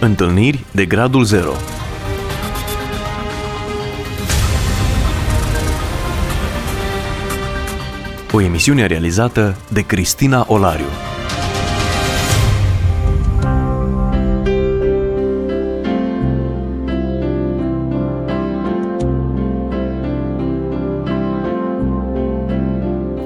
Întâlniri de gradul 0 O emisiune realizată de Cristina Olariu.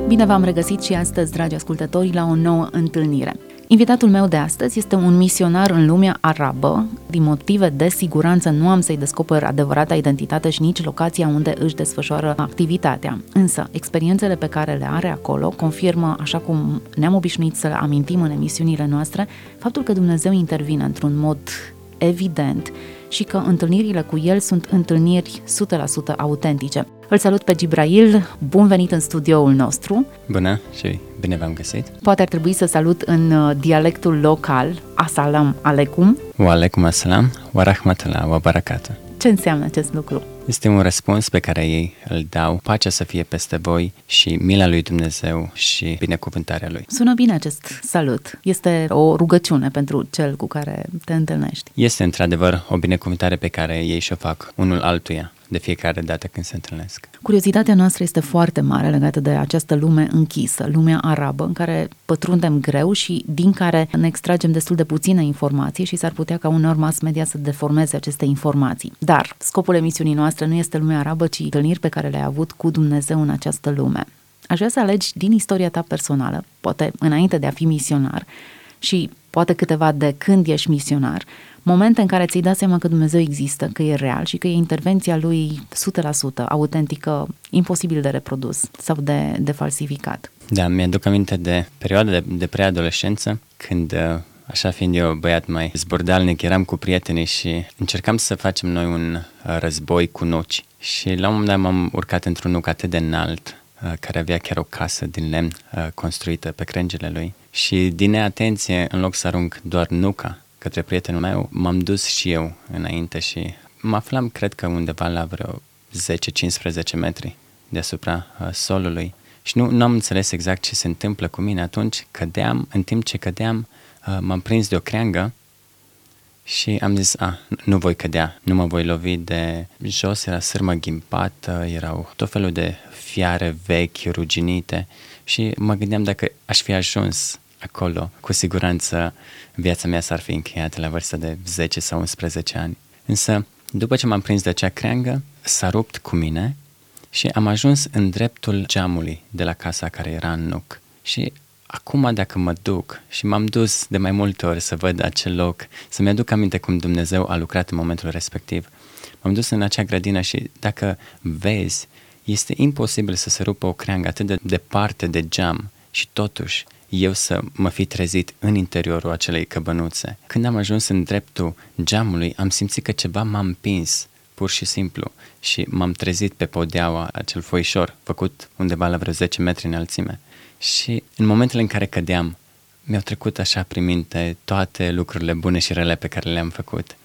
Bine v-am regăsit și astăzi, dragi ascultători, la o nouă întâlnire. Invitatul meu de astăzi este un misionar în lumea arabă. Din motive de siguranță nu am să-i descoper adevărata identitate și nici locația unde își desfășoară activitatea. Însă, experiențele pe care le are acolo confirmă, așa cum ne-am obișnuit să le amintim în emisiunile noastre, faptul că Dumnezeu intervine într-un mod evident și că întâlnirile cu el sunt întâlniri 100% autentice. Îl salut pe Gibrail, bun venit în studioul nostru. Bună și bine v-am găsit. Poate ar trebui să salut în uh, dialectul local, Asalam Alecum. Wa alaikum assalam wa rahmatullah wa barakatuh. Ce înseamnă acest lucru? Este un răspuns pe care ei îl dau, pacea să fie peste voi și mila lui Dumnezeu și binecuvântarea lui. Sună bine acest salut. Este o rugăciune pentru cel cu care te întâlnești. Este într-adevăr o binecuvântare pe care ei și-o fac unul altuia de fiecare dată când se întâlnesc. Curiozitatea noastră este foarte mare legată de această lume închisă, lumea arabă, în care pătrundem greu și din care ne extragem destul de puține informații și s-ar putea ca uneori mass media să deformeze aceste informații. Dar scopul emisiunii noastre nu este lumea arabă, ci întâlniri pe care le-ai avut cu Dumnezeu în această lume. Aș vrea să alegi din istoria ta personală, poate înainte de a fi misionar, și poate câteva de când ești misionar, momente în care ți-ai dat seama că Dumnezeu există, că e real și că e intervenția lui 100% autentică, imposibil de reprodus sau de, de falsificat. Da, mi-aduc aminte de perioada de, de preadolescență, când uh, Așa fiind eu băiat mai zbordalnic, eram cu prietenii și încercam să facem noi un uh, război cu nuci. Și la un moment dat m-am urcat într-un nuc atât de înalt, uh, care avea chiar o casă din lemn construită pe crengile lui. Și din neatenție, în loc să arunc doar nuca către prietenul meu, m-am dus și eu înainte și mă aflam, cred că undeva la vreo 10-15 metri deasupra uh, solului și nu, nu am înțeles exact ce se întâmplă cu mine atunci, cădeam, în timp ce cădeam, uh, m-am prins de o creangă și am zis, a, nu voi cădea, nu mă voi lovi de jos, era sârmă ghimpată, erau tot felul de fiare vechi, ruginite și mă gândeam dacă aș fi ajuns acolo, cu siguranță viața mea s-ar fi încheiat la vârsta de 10 sau 11 ani. Însă, după ce m-am prins de acea creangă, s-a rupt cu mine și am ajuns în dreptul geamului de la casa care era în nuc. Și acum dacă mă duc și m-am dus de mai multe ori să văd acel loc, să-mi aduc aminte cum Dumnezeu a lucrat în momentul respectiv, m-am dus în acea grădină și dacă vezi, este imposibil să se rupă o creangă atât de departe de geam și totuși eu să mă fi trezit în interiorul acelei căbănuțe. Când am ajuns în dreptul geamului, am simțit că ceva m-a împins, pur și simplu, și m-am trezit pe podeaua, acel foișor, făcut undeva la vreo 10 metri înălțime. Și în momentele în care cădeam, mi-au trecut așa prin minte toate lucrurile bune și rele pe care le-am făcut.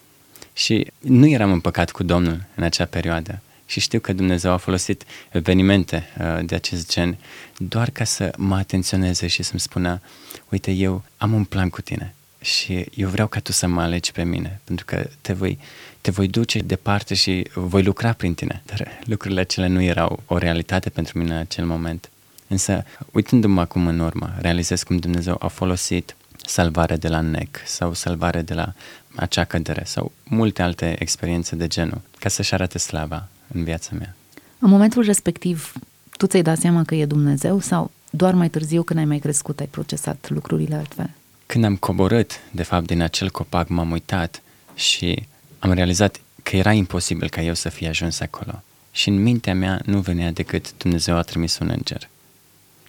Și nu eram împăcat cu Domnul în acea perioadă. Și știu că Dumnezeu a folosit evenimente uh, de acest gen doar ca să mă atenționeze și să-mi spună, uite, eu am un plan cu tine și eu vreau ca tu să mă alegi pe mine, pentru că te voi, te voi duce departe și voi lucra prin tine. Dar lucrurile acelea nu erau o realitate pentru mine în acel moment. Însă, uitându-mă acum în urmă, realizez cum Dumnezeu a folosit salvare de la NEC sau salvare de la acea cădere sau multe alte experiențe de genul, ca să-și arate slava în viața mea. În momentul respectiv, tu ți-ai dat seama că e Dumnezeu sau doar mai târziu când ai mai crescut ai procesat lucrurile altfel? Când am coborât, de fapt, din acel copac, m-am uitat și am realizat că era imposibil ca eu să fie ajuns acolo. Și în mintea mea nu venea decât Dumnezeu a trimis un înger.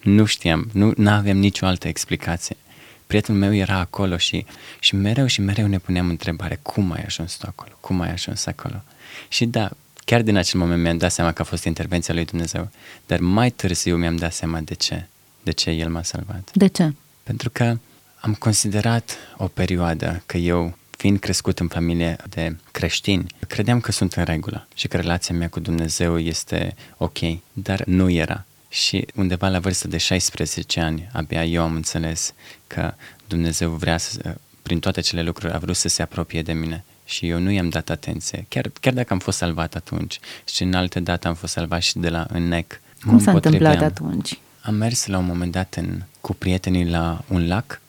Nu știam, nu aveam nicio altă explicație. Prietenul meu era acolo și, și mereu și mereu ne puneam întrebare, cum ai ajuns tu acolo? Cum ai ajuns acolo? Și da, Chiar din acel moment mi-am dat seama că a fost intervenția lui Dumnezeu, dar mai târziu mi-am dat seama de ce. De ce El m-a salvat. De ce? Pentru că am considerat o perioadă că eu, fiind crescut în familie de creștini, credeam că sunt în regulă și că relația mea cu Dumnezeu este ok, dar nu era. Și undeva la vârstă de 16 ani, abia eu am înțeles că Dumnezeu vrea să prin toate cele lucruri a vrut să se apropie de mine și eu nu i-am dat atenție. Chiar, chiar dacă am fost salvat atunci și în alte date am fost salvat și de la înnec. Cum s-a întâmplat atunci? Am mers la un moment dat în, cu prietenii la un lac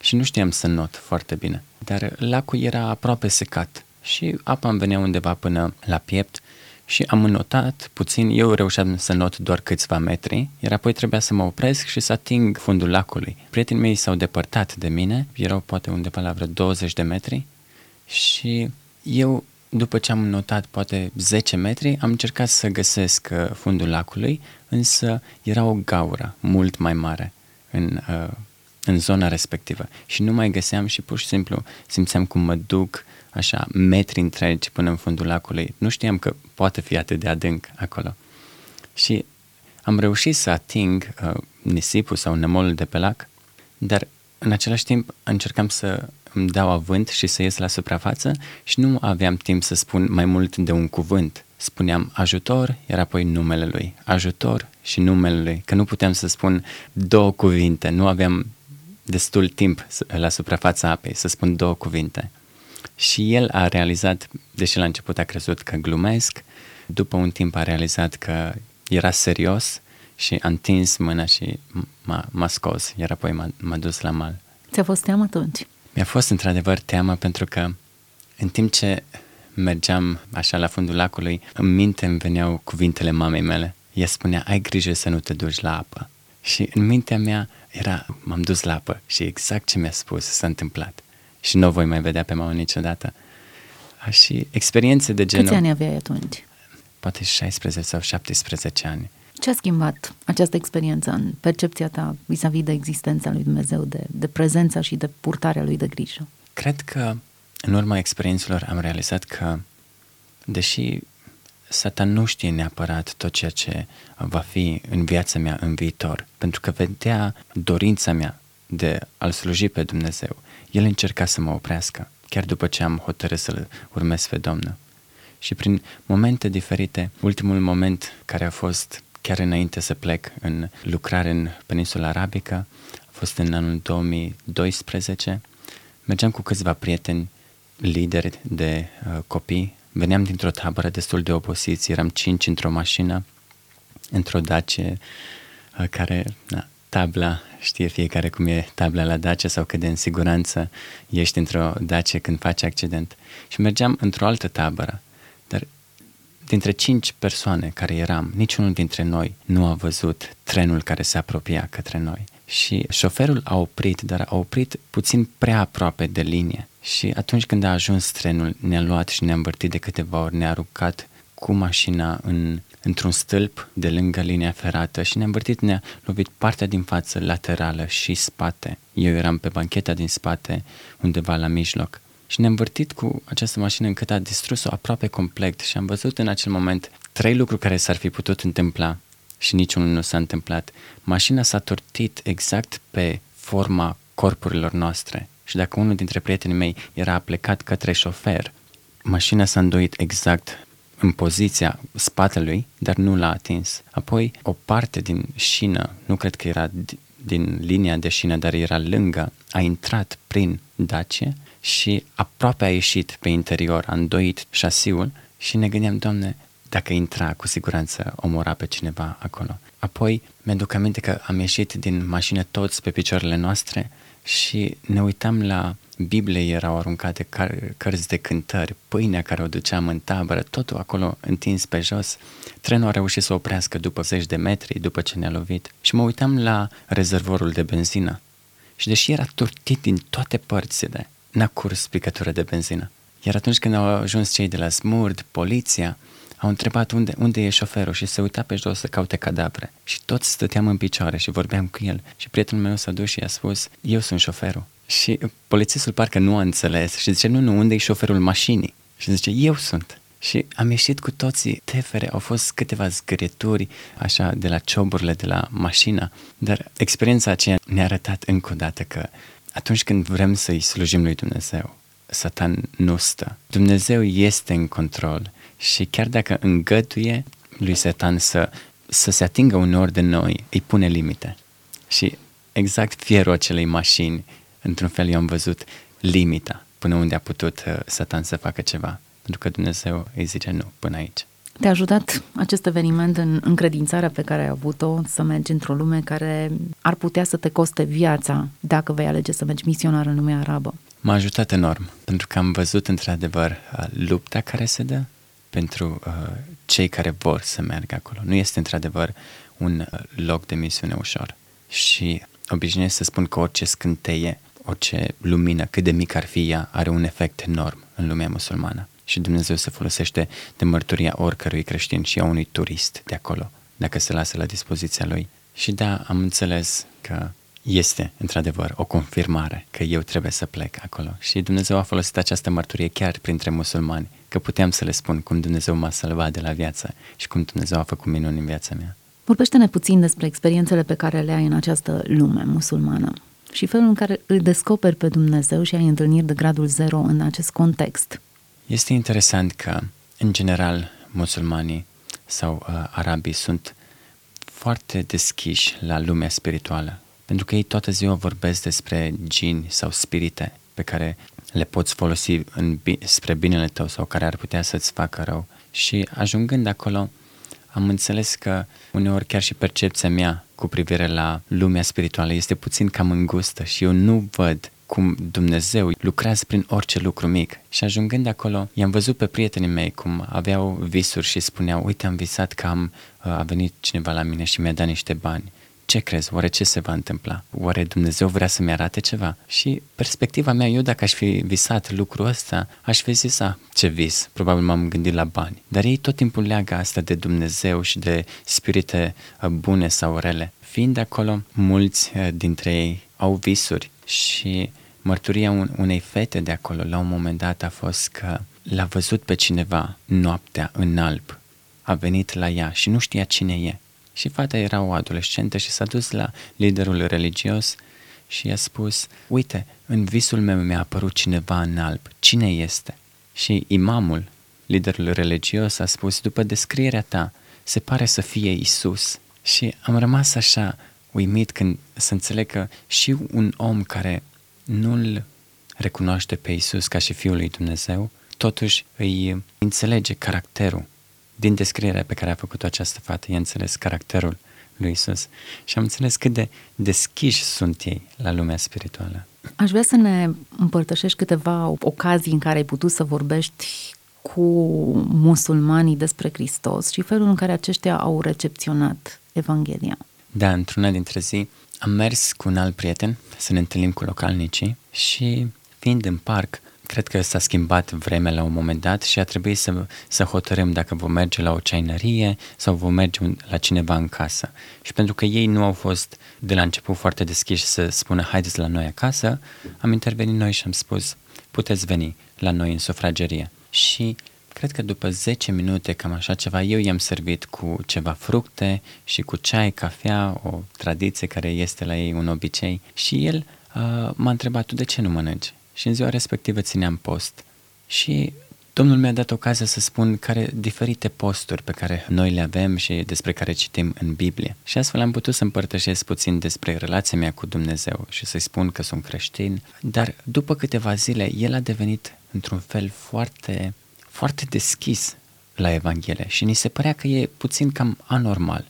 și nu știam să not foarte bine. Dar lacul era aproape secat și apa îmi venea undeva până la piept și am înotat puțin, eu reușeam să not doar câțiva metri, iar apoi trebuia să mă opresc și să ating fundul lacului. Prietenii mei s-au depărtat de mine, erau poate undeva la vreo 20 de metri și eu, după ce am notat poate 10 metri, am încercat să găsesc uh, fundul lacului, însă era o gaură mult mai mare în, uh, în zona respectivă și nu mai găseam și pur și simplu simțeam cum mă duc așa metri întregi până în fundul lacului. Nu știam că poate fi atât de adânc acolo. Și am reușit să ating uh, nisipul sau nămolul de pe lac, dar în același timp încercam să îmi dau avânt și să ies la suprafață și nu aveam timp să spun mai mult de un cuvânt. Spuneam ajutor, iar apoi numele lui. Ajutor și numele lui. Că nu puteam să spun două cuvinte, nu aveam destul timp la suprafața apei să spun două cuvinte. Și el a realizat, deși la început a crezut că glumesc, după un timp a realizat că era serios și a întins mâna și m-a, m-a scos, iar apoi m-a, m-a dus la mal. Ți-a fost teamă atunci? Mi-a fost într-adevăr teamă pentru că în timp ce mergeam așa la fundul lacului, în minte îmi veneau cuvintele mamei mele. Ea spunea, ai grijă să nu te duci la apă. Și în mintea mea era, m-am dus la apă și exact ce mi-a spus s-a întâmplat. Și nu o voi mai vedea pe mama niciodată. Și experiențe de genul... Câți ani aveai atunci? Poate 16 sau 17 ani. Ce a schimbat această experiență în percepția ta vis-a-vis de existența lui Dumnezeu, de, de prezența și de purtarea lui de grijă? Cred că în urma experiențelor am realizat că, deși Satan nu știe neapărat tot ceea ce va fi în viața mea în viitor, pentru că vedea dorința mea de a-L sluji pe Dumnezeu. El încerca să mă oprească, chiar după ce am hotărât să-L urmez pe Domnul. Și prin momente diferite, ultimul moment care a fost chiar înainte să plec în lucrare în peninsula arabică, a fost în anul 2012, mergeam cu câțiva prieteni, lideri de uh, copii, veneam dintr-o tabără destul de obosiți, eram cinci într-o mașină, într-o dace uh, care, na, tabla, știe fiecare cum e tabla la dace sau cât de în siguranță ești într-o dace când faci accident. Și mergeam într-o altă tabără, dar dintre cinci persoane care eram, niciunul dintre noi nu a văzut trenul care se apropia către noi. Și șoferul a oprit, dar a oprit puțin prea aproape de linie. Și atunci când a ajuns trenul, ne-a luat și ne-a învârtit de câteva ori, ne-a aruncat cu mașina în, într-un stâlp de lângă linia ferată și ne-a învârtit, ne-a lovit partea din față laterală și spate. Eu eram pe bancheta din spate, undeva la mijloc și ne-am învârtit cu această mașină încât a distrus-o aproape complet și am văzut în acel moment trei lucruri care s-ar fi putut întâmpla și niciunul nu s-a întâmplat. Mașina s-a tortit exact pe forma corpurilor noastre și dacă unul dintre prietenii mei era plecat către șofer, mașina s-a îndoit exact în poziția spatelui, dar nu l-a atins. Apoi, o parte din șină, nu cred că era din linia de șină, dar era lângă, a intrat prin Dacie și aproape a ieșit pe interior, a îndoit șasiul și ne gândeam, Doamne, dacă intra, cu siguranță omora pe cineva acolo. Apoi mi-aduc aminte că am ieșit din mașină toți pe picioarele noastre și ne uitam la Biblie erau aruncate car- cărți de cântări, pâinea care o duceam în tabără, totul acolo întins pe jos. Trenul a reușit să oprească după zeci de metri, după ce ne-a lovit. Și mă uitam la rezervorul de benzină. Și deși era turtit din toate părțile, n-a curs picătură de benzină. Iar atunci când au ajuns cei de la Smurd, poliția, au întrebat unde, unde e șoferul și se uita pe jos să caute cadavre. Și toți stăteam în picioare și vorbeam cu el. Și prietenul meu s-a dus și a spus, eu sunt șoferul. Și polițistul parcă nu a înțeles și zice, nu, nu, unde e șoferul mașinii? Și zice, eu sunt. Și am ieșit cu toții tefere, au fost câteva zgârieturi așa de la cioburile de la mașină, dar experiența aceea ne-a arătat încă o dată că atunci când vrem să-i slujim lui Dumnezeu, Satan nu stă. Dumnezeu este în control și chiar dacă îngăduie lui Satan să, să se atingă uneori de noi, îi pune limite. Și exact fierul acelei mașini, într-un fel eu am văzut limita până unde a putut uh, Satan să facă ceva. Pentru că Dumnezeu îi zice nu, până aici. Te-a ajutat acest eveniment în încredințarea pe care ai avut-o să mergi într-o lume care ar putea să te coste viața dacă vei alege să mergi misionar în lumea arabă? M-a ajutat enorm, pentru că am văzut într-adevăr uh, lupta care se dă pentru uh, cei care vor să meargă acolo. Nu este într-adevăr un uh, loc de misiune ușor. Și obișnuiesc să spun că orice scânteie, orice lumină, cât de mic ar fi ea, are un efect enorm în lumea musulmană. Și Dumnezeu se folosește de mărturia oricărui creștin și a unui turist de acolo, dacă se lasă la dispoziția lui. Și da, am înțeles că este, într-adevăr, o confirmare că eu trebuie să plec acolo. Și Dumnezeu a folosit această mărturie chiar printre musulmani, că puteam să le spun cum Dumnezeu m-a salvat de la viață și cum Dumnezeu a făcut minuni în viața mea. Vorbește-ne puțin despre experiențele pe care le ai în această lume musulmană și felul în care îl descoperi pe Dumnezeu și ai întâlniri de gradul zero în acest context. Este interesant că, în general, musulmanii sau uh, arabii sunt foarte deschiși la lumea spirituală, pentru că ei toată ziua vorbesc despre gini sau spirite pe care le poți folosi în, spre binele tău sau care ar putea să-ți facă rău. Și ajungând acolo, am înțeles că uneori chiar și percepția mea cu privire la lumea spirituală este puțin cam îngustă și eu nu văd cum Dumnezeu lucrează prin orice lucru mic. Și ajungând acolo, i-am văzut pe prietenii mei cum aveau visuri și spuneau, uite, am visat că am, a venit cineva la mine și mi-a dat niște bani ce crezi? Oare ce se va întâmpla? Oare Dumnezeu vrea să-mi arate ceva? Și perspectiva mea, eu dacă aș fi visat lucrul ăsta, aș fi zis, a, ce vis, probabil m-am gândit la bani. Dar ei tot timpul leagă asta de Dumnezeu și de spirite uh, bune sau rele. Fiind acolo, mulți uh, dintre ei au visuri și mărturia unei fete de acolo la un moment dat a fost că l-a văzut pe cineva noaptea în alb. A venit la ea și nu știa cine e și fata era o adolescentă și s-a dus la liderul religios și i-a spus, uite, în visul meu mi-a apărut cineva în alb, cine este? Și imamul, liderul religios, a spus, după descrierea ta, se pare să fie Isus. Și am rămas așa uimit când să înțeleg că și un om care nu-l recunoaște pe Isus ca și Fiul lui Dumnezeu, totuși îi înțelege caracterul din descrierea pe care a făcut-o această fată, i-a înțeles caracterul lui Isus și am înțeles cât de deschiși sunt ei la lumea spirituală. Aș vrea să ne împărtășești câteva ocazii în care ai putut să vorbești cu musulmanii despre Hristos și felul în care aceștia au recepționat Evanghelia. Da, într-una dintre zi am mers cu un alt prieten să ne întâlnim cu localnicii și fiind în parc, cred că s-a schimbat vremea la un moment dat și a trebuit să, să hotărâm dacă vom merge la o ceainărie sau vom merge la cineva în casă. Și pentru că ei nu au fost de la început foarte deschiși să spună haideți la noi acasă, am intervenit noi și am spus puteți veni la noi în sufragerie. Și cred că după 10 minute, cam așa ceva, eu i-am servit cu ceva fructe și cu ceai, cafea, o tradiție care este la ei un obicei și el uh, m-a întrebat, tu de ce nu mănânci? Și în ziua respectivă țineam post. Și Domnul mi-a dat ocazia să spun care diferite posturi pe care noi le avem și despre care citim în Biblie. Și astfel am putut să împărtășesc puțin despre relația mea cu Dumnezeu și să-i spun că sunt creștin. Dar după câteva zile, el a devenit într-un fel foarte, foarte deschis la Evanghelie și ni se părea că e puțin cam anormal.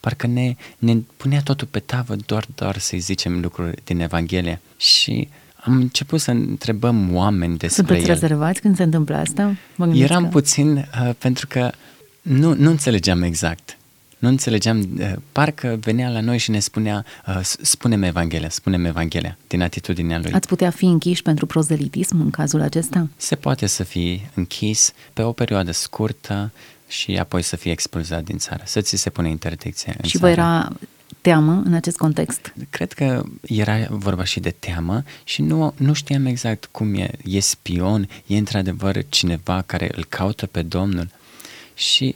Parcă ne, ne punea totul pe tavă doar, doar să-i zicem lucruri din Evanghelie. Și am început să întrebăm oameni despre Sunteți el. rezervați când se întâmplă asta? Mă Eram că... puțin, uh, pentru că nu, nu înțelegeam exact. Nu înțelegeam, uh, parcă venea la noi și ne spunea, uh, spune-mi Evanghelia, spune-mi Evanghelia, din atitudinea lui. Ați putea fi închiși pentru prozelitism în cazul acesta? Se poate să fii închis pe o perioadă scurtă și apoi să fii expulzat din țară, să ți se pune interdicție în Și țară. vă era teamă în acest context? Cred că era vorba și de teamă și nu, nu știam exact cum e. E spion? E într-adevăr cineva care îl caută pe Domnul? Și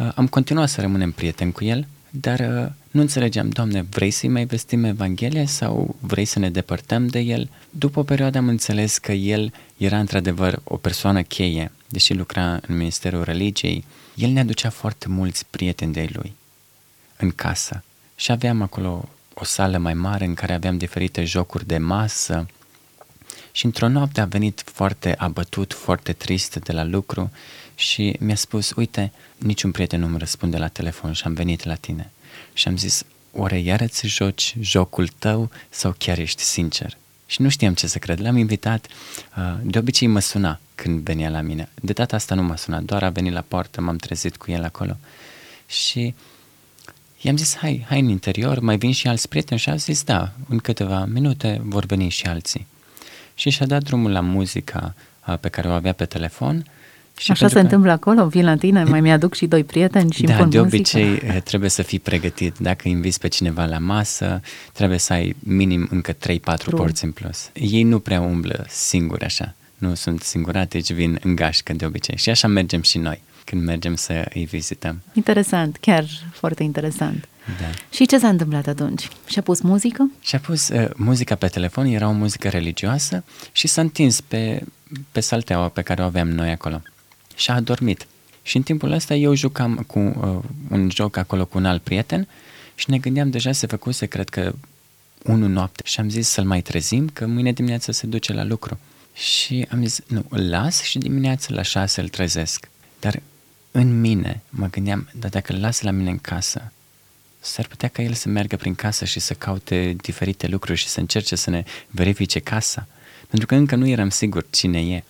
uh, am continuat să rămânem prieteni cu el, dar uh, nu înțelegeam, Doamne, vrei să-i mai vestim Evanghelia sau vrei să ne depărtăm de el? După o perioadă am înțeles că el era într-adevăr o persoană cheie, deși lucra în Ministerul Religiei, el ne aducea foarte mulți prieteni de lui în casă și aveam acolo o sală mai mare în care aveam diferite jocuri de masă Și într-o noapte a venit foarte abătut, foarte trist de la lucru și mi-a spus, uite, niciun prieten nu-mi răspunde la telefon și am venit la tine. Și am zis, oare iar îți joci jocul tău sau chiar ești sincer? Și nu știam ce să cred. L-am invitat, uh, de obicei mă suna când venea la mine. De data asta nu m-a sunat, doar a venit la poartă, m-am trezit cu el acolo. Și i-am zis, hai, hai în interior, mai vin și alți prieteni și a zis, da, în câteva minute vor veni și alții. Și și-a dat drumul la muzica uh, pe care o avea pe telefon și Așa se că... întâmplă acolo? Vin la tine, mai mi-aduc și doi prieteni și Da, îmi pun de muzică. obicei eh, trebuie să fii pregătit. Dacă inviți pe cineva la masă, trebuie să ai minim încă 3-4 porți în plus. Ei nu prea umblă singuri așa. Nu sunt singuratici, vin în gașcă de obicei. Și așa mergem și noi când mergem să îi vizităm. Interesant, chiar foarte interesant. Da. Și ce s-a întâmplat atunci? Și-a pus muzică? Și-a pus uh, muzica pe telefon, era o muzică religioasă și s-a întins pe, pe salteaua pe care o aveam noi acolo și a adormit. Și în timpul ăsta eu jucam cu uh, un joc acolo cu un alt prieten și ne gândeam deja se făcuse, cred că, unu noapte și am zis să-l mai trezim că mâine dimineață se duce la lucru. Și am zis, nu, îl las și dimineața la șase îl trezesc. Dar în mine mă gândeam, dar dacă îl las la mine în casă, s-ar putea ca el să meargă prin casă și să caute diferite lucruri și să încerce să ne verifice casa. Pentru că încă nu eram sigur cine e.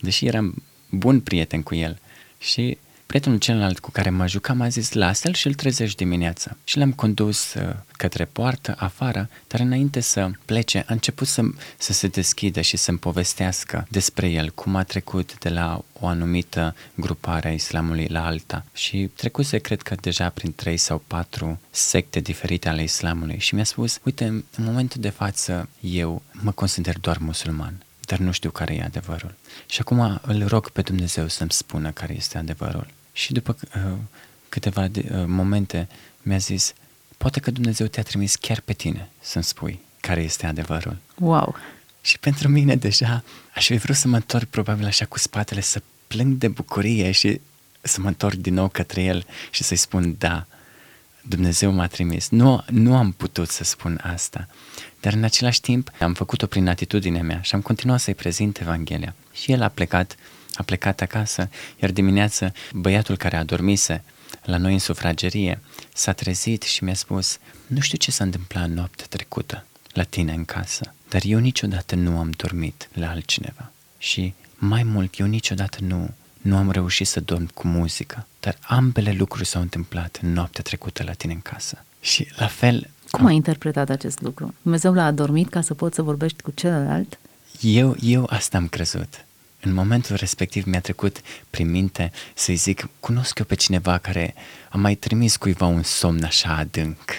Deși eram bun prieten cu el. Și prietenul celălalt cu care mă jucam a zis, lasă-l și îl trezești dimineața. Și l-am condus uh, către poartă, afară, dar înainte să plece, a început să, să se deschidă și să-mi povestească despre el, cum a trecut de la o anumită grupare a islamului la alta. Și trecuse, cred că deja prin trei sau patru secte diferite ale islamului și mi-a spus, uite, în momentul de față eu mă consider doar musulman dar nu știu care e adevărul. Și acum îl rog pe Dumnezeu să-mi spună care este adevărul. Și după uh, câteva de, uh, momente mi-a zis, poate că Dumnezeu te-a trimis chiar pe tine să-mi spui care este adevărul. Wow! Și pentru mine deja aș fi vrut să mă întorc probabil așa cu spatele, să plâng de bucurie și să mă întorc din nou către el și să-i spun da, Dumnezeu m-a trimis. Nu, nu am putut să spun asta, dar în același timp am făcut-o prin atitudinea mea și am continuat să-i prezint Evanghelia. Și el a plecat, a plecat acasă, iar dimineață băiatul care a dormise la noi în sufragerie s-a trezit și mi-a spus, nu știu ce s-a întâmplat noaptea trecută la tine în casă, dar eu niciodată nu am dormit la altcineva. Și mai mult, eu niciodată nu nu am reușit să dorm cu muzică, dar ambele lucruri s-au întâmplat în noaptea trecută la tine în casă. Și la fel... Cum ai interpretat acest lucru? Dumnezeu l-a adormit ca să poți să vorbești cu celălalt? Eu, eu asta am crezut. În momentul respectiv mi-a trecut prin minte să-i zic, cunosc eu pe cineva care a mai trimis cuiva un somn așa adânc.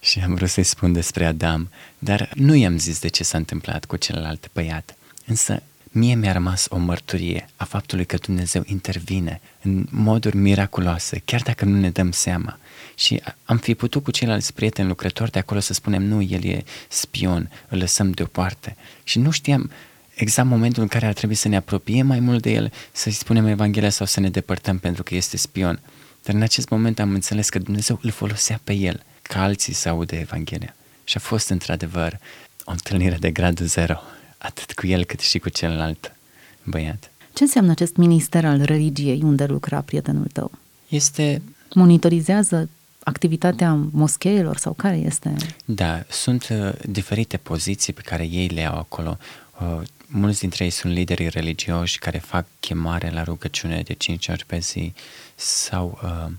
Și am vrut să-i spun despre Adam, dar nu i-am zis de ce s-a întâmplat cu celălalt băiat. Însă mie mi-a rămas o mărturie a faptului că Dumnezeu intervine în moduri miraculoase, chiar dacă nu ne dăm seama. Și am fi putut cu ceilalți prieteni lucrători de acolo să spunem, nu, el e spion, îl lăsăm deoparte. Și nu știam exact momentul în care ar trebui să ne apropiem mai mult de el, să-i spunem Evanghelia sau să ne depărtăm pentru că este spion. Dar în acest moment am înțeles că Dumnezeu îl folosea pe el, ca alții să audă Evanghelia. Și a fost într-adevăr o întâlnire de gradul zero atât cu el cât și cu celălalt băiat. Ce înseamnă acest minister al religiei unde lucra prietenul tău? Este... Monitorizează activitatea moscheilor sau care este? Da, sunt uh, diferite poziții pe care ei le au acolo. Uh, mulți dintre ei sunt liderii religioși care fac chemare la rugăciune de 5 ori pe zi sau uh,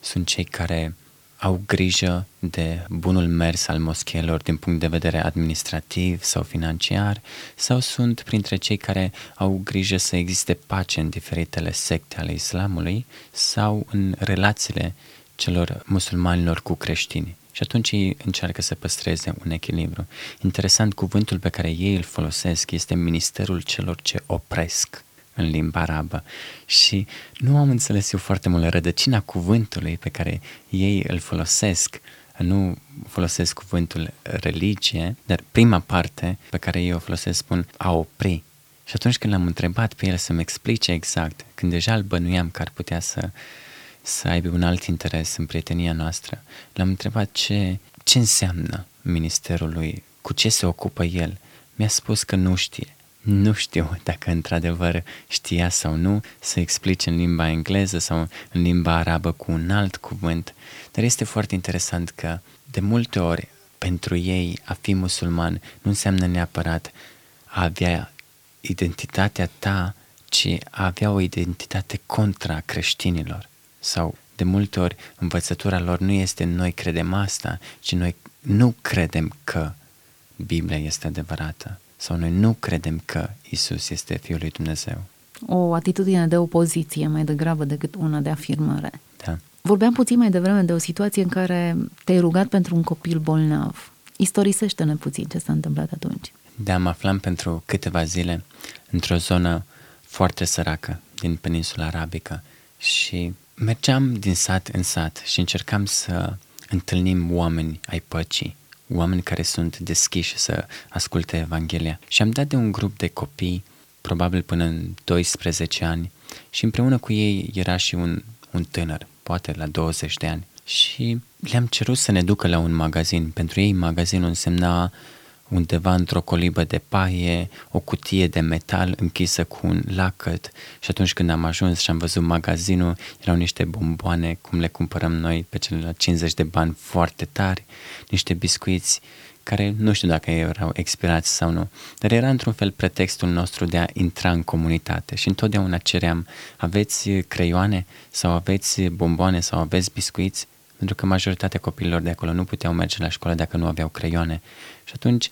sunt cei care au grijă de bunul mers al moscheelor din punct de vedere administrativ sau financiar sau sunt printre cei care au grijă să existe pace în diferitele secte ale islamului sau în relațiile celor musulmanilor cu creștini. Și atunci ei încearcă să păstreze un echilibru. Interesant, cuvântul pe care ei îl folosesc este ministerul celor ce opresc în limba arabă și nu am înțeles eu foarte mult rădăcina cuvântului pe care ei îl folosesc. Nu folosesc cuvântul religie, dar prima parte pe care ei o folosesc spun a opri. Și atunci când l-am întrebat pe el să-mi explice exact, când deja îl bănuiam că ar putea să, să aibă un alt interes în prietenia noastră, l-am întrebat ce, ce înseamnă ministerul lui, cu ce se ocupă el. mi-a spus că nu știe. Nu știu dacă într-adevăr știa sau nu să explice în limba engleză sau în limba arabă cu un alt cuvânt, dar este foarte interesant că de multe ori pentru ei a fi musulman nu înseamnă neapărat a avea identitatea ta, ci a avea o identitate contra creștinilor. Sau de multe ori învățătura lor nu este noi credem asta, ci noi nu credem că Biblia este adevărată sau noi nu credem că Isus este Fiul lui Dumnezeu. O atitudine de opoziție mai degrabă decât una de afirmare. Da. Vorbeam puțin mai devreme de o situație în care te-ai rugat pentru un copil bolnav. Istorisește-ne puțin ce s-a întâmplat atunci. Da, mă aflam pentru câteva zile într-o zonă foarte săracă din peninsula arabică și mergeam din sat în sat și încercam să întâlnim oameni ai păcii, oameni care sunt deschiși să asculte Evanghelia. Și am dat de un grup de copii, probabil până în 12 ani, și împreună cu ei era și un, un tânăr, poate la 20 de ani. Și le-am cerut să ne ducă la un magazin. Pentru ei magazinul însemna undeva într-o colibă de paie, o cutie de metal închisă cu un lacăt și atunci când am ajuns și am văzut magazinul, erau niște bomboane, cum le cumpărăm noi pe cele la 50 de bani foarte tari, niște biscuiți care nu știu dacă erau expirați sau nu, dar era într-un fel pretextul nostru de a intra în comunitate și întotdeauna ceream, aveți creioane sau aveți bomboane sau aveți biscuiți? Pentru că majoritatea copiilor de acolo nu puteau merge la școală dacă nu aveau creioane. Și atunci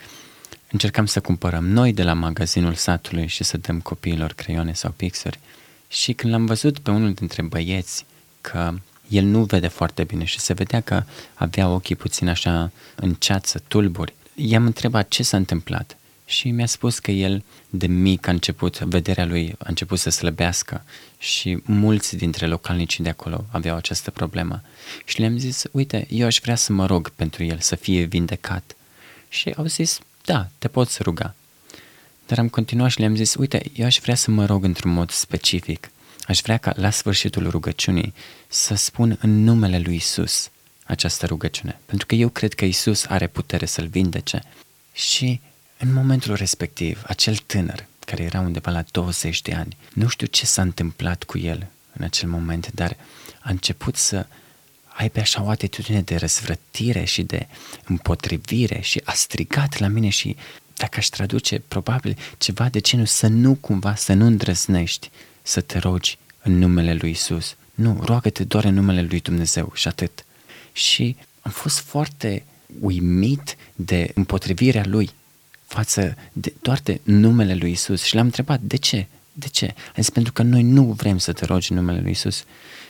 încercam să cumpărăm noi de la magazinul satului și să dăm copiilor creioane sau pixuri. Și când l-am văzut pe unul dintre băieți că el nu vede foarte bine și se vedea că avea ochii puțin așa în ceață, tulburi, i-am întrebat ce s-a întâmplat și mi-a spus că el de mic a început, vederea lui a început să slăbească și mulți dintre localnicii de acolo aveau această problemă. Și le-am zis, uite, eu aș vrea să mă rog pentru el să fie vindecat. Și au zis, da, te poți ruga. Dar am continuat și le-am zis, uite, eu aș vrea să mă rog într-un mod specific. Aș vrea ca la sfârșitul rugăciunii să spun în numele lui Isus această rugăciune. Pentru că eu cred că Isus are putere să-l vindece. Și în momentul respectiv, acel tânăr, care era undeva la 20 de ani, nu știu ce s-a întâmplat cu el în acel moment, dar a început să aibă așa o atitudine de răzvrătire și de împotrivire și a strigat la mine și dacă aș traduce, probabil ceva de genul să nu cumva, să nu îndrăznești să te rogi în numele lui Isus. Nu, roagă-te doar în numele lui Dumnezeu și atât. Și am fost foarte uimit de împotrivirea lui față de doar de numele lui Isus și l-am întrebat de ce? De ce? A zis pentru că noi nu vrem să te rogi în numele lui Isus.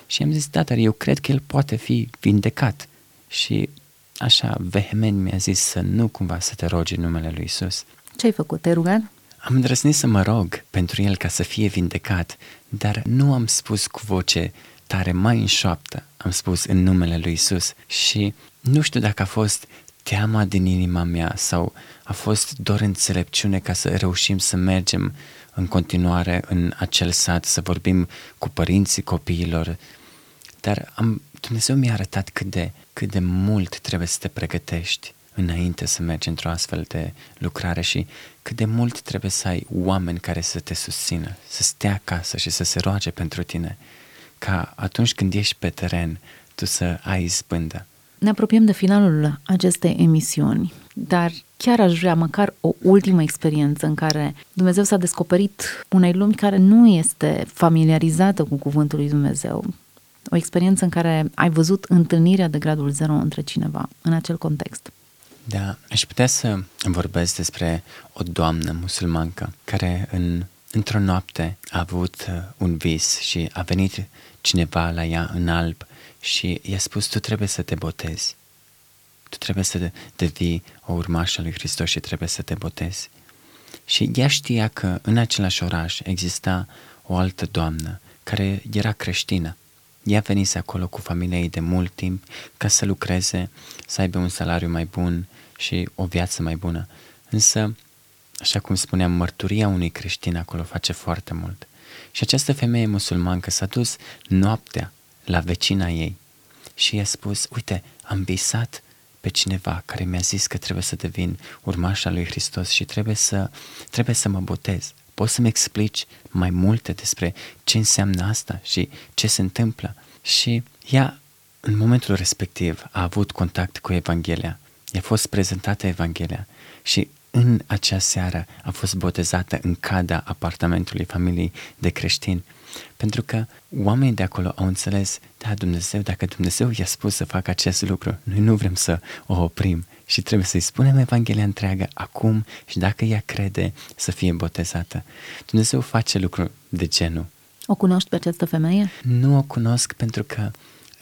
Și am zis, da, dar eu cred că el poate fi vindecat. Și așa vehement mi-a zis să nu cumva să te rogi în numele lui Isus. Ce ai făcut? Te-ai rugat? Am îndrăznit să mă rog pentru el ca să fie vindecat, dar nu am spus cu voce tare mai în șoaptă, am spus în numele lui Isus și nu știu dacă a fost teama din inima mea sau a fost doar înțelepciune ca să reușim să mergem în continuare în acel sat, să vorbim cu părinții copiilor. Dar am, Dumnezeu mi-a arătat cât de, cât de mult trebuie să te pregătești înainte să mergi într-o astfel de lucrare și cât de mult trebuie să ai oameni care să te susțină, să stea acasă și să se roage pentru tine, ca atunci când ești pe teren, tu să ai izbândă. Ne apropiem de finalul acestei emisiuni, dar chiar aș vrea măcar o ultimă experiență în care Dumnezeu s-a descoperit unei lumi care nu este familiarizată cu cuvântul lui Dumnezeu. O experiență în care ai văzut întâlnirea de gradul zero între cineva în acel context. Da, aș putea să vorbesc despre o doamnă musulmancă care în, într-o noapte a avut uh, un vis și a venit cineva la ea în alb și i-a spus, tu trebuie să te botezi. Tu trebuie să devii o urmașă a lui Hristos și trebuie să te botezi. Și ea știa că în același oraș exista o altă doamnă care era creștină. Ea venise acolo cu familia ei de mult timp ca să lucreze, să aibă un salariu mai bun și o viață mai bună. Însă, așa cum spuneam, mărturia unui creștin acolo face foarte mult. Și această femeie musulmancă s-a dus noaptea la vecina ei și i-a spus, uite, am visat pe cineva care mi-a zis că trebuie să devin urmașa lui Hristos și trebuie să, trebuie să mă botez. Poți să-mi explici mai multe despre ce înseamnă asta și ce se întâmplă? Și ea, în momentul respectiv, a avut contact cu Evanghelia. I-a fost prezentată Evanghelia și în acea seară a fost botezată în cada apartamentului familiei de creștini. Pentru că oamenii de acolo au înțeles, da, Dumnezeu, dacă Dumnezeu i-a spus să facă acest lucru, noi nu vrem să o oprim și trebuie să-i spunem Evanghelia întreagă acum și dacă ea crede să fie botezată. Dumnezeu face lucruri de genul. O cunoști pe această femeie? Nu o cunosc pentru că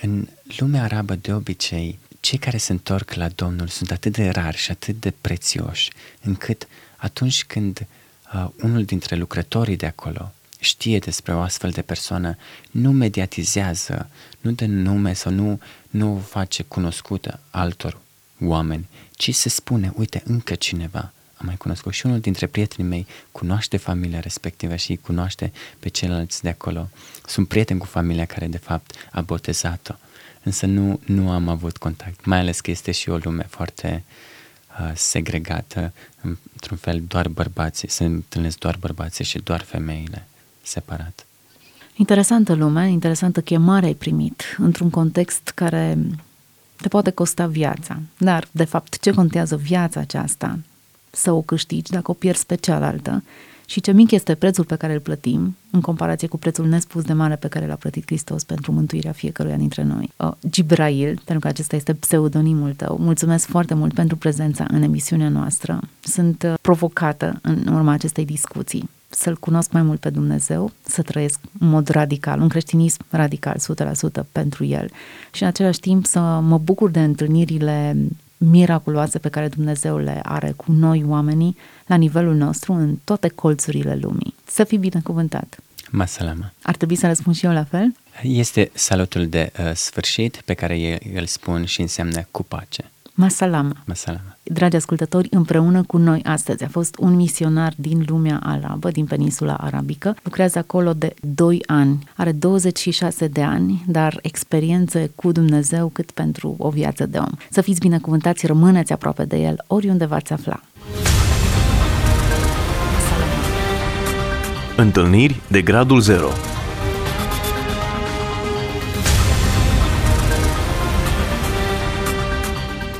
în lumea arabă de obicei cei care se întorc la Domnul sunt atât de rari și atât de prețioși, încât atunci când uh, unul dintre lucrătorii de acolo știe despre o astfel de persoană, nu mediatizează, nu dă nume sau nu, nu o face cunoscută altor oameni, ci se spune, uite, încă cineva am mai cunoscut și unul dintre prietenii mei cunoaște familia respectivă și cunoaște pe ceilalți de acolo. Sunt prieten cu familia care de fapt a botezat-o însă nu, nu am avut contact, mai ales că este și o lume foarte uh, segregată, într-un fel doar bărbații, se întâlnesc doar bărbații și doar femeile separat. Interesantă lume, interesantă chemare ai primit într-un context care te poate costa viața. Dar, de fapt, ce contează viața aceasta? Să o câștigi dacă o pierzi pe cealaltă și ce mic este prețul pe care îl plătim în comparație cu prețul nespus de mare pe care l-a plătit Hristos pentru mântuirea fiecăruia dintre noi. Uh, Gibrail, pentru că acesta este pseudonimul tău, mulțumesc foarte mult pentru prezența în emisiunea noastră. Sunt uh, provocată în urma acestei discuții să-L cunosc mai mult pe Dumnezeu, să trăiesc în mod radical, un creștinism radical, 100% pentru El și în același timp să mă bucur de întâlnirile miraculoase pe care Dumnezeu le are cu noi oamenii la nivelul nostru în toate colțurile lumii. Să fii binecuvântat! Masalama. Ar trebui să răspund și eu la fel? Este salutul de uh, sfârșit pe care îl spun și înseamnă cu pace. Masalama. Masalama. Dragi ascultători, împreună cu noi astăzi a fost un misionar din lumea arabă, din peninsula arabică. Lucrează acolo de 2 ani. Are 26 de ani, dar experiențe cu Dumnezeu cât pentru o viață de om. Să fiți binecuvântați, rămâneți aproape de el, oriunde v-ați afla. Întâlniri de gradul 0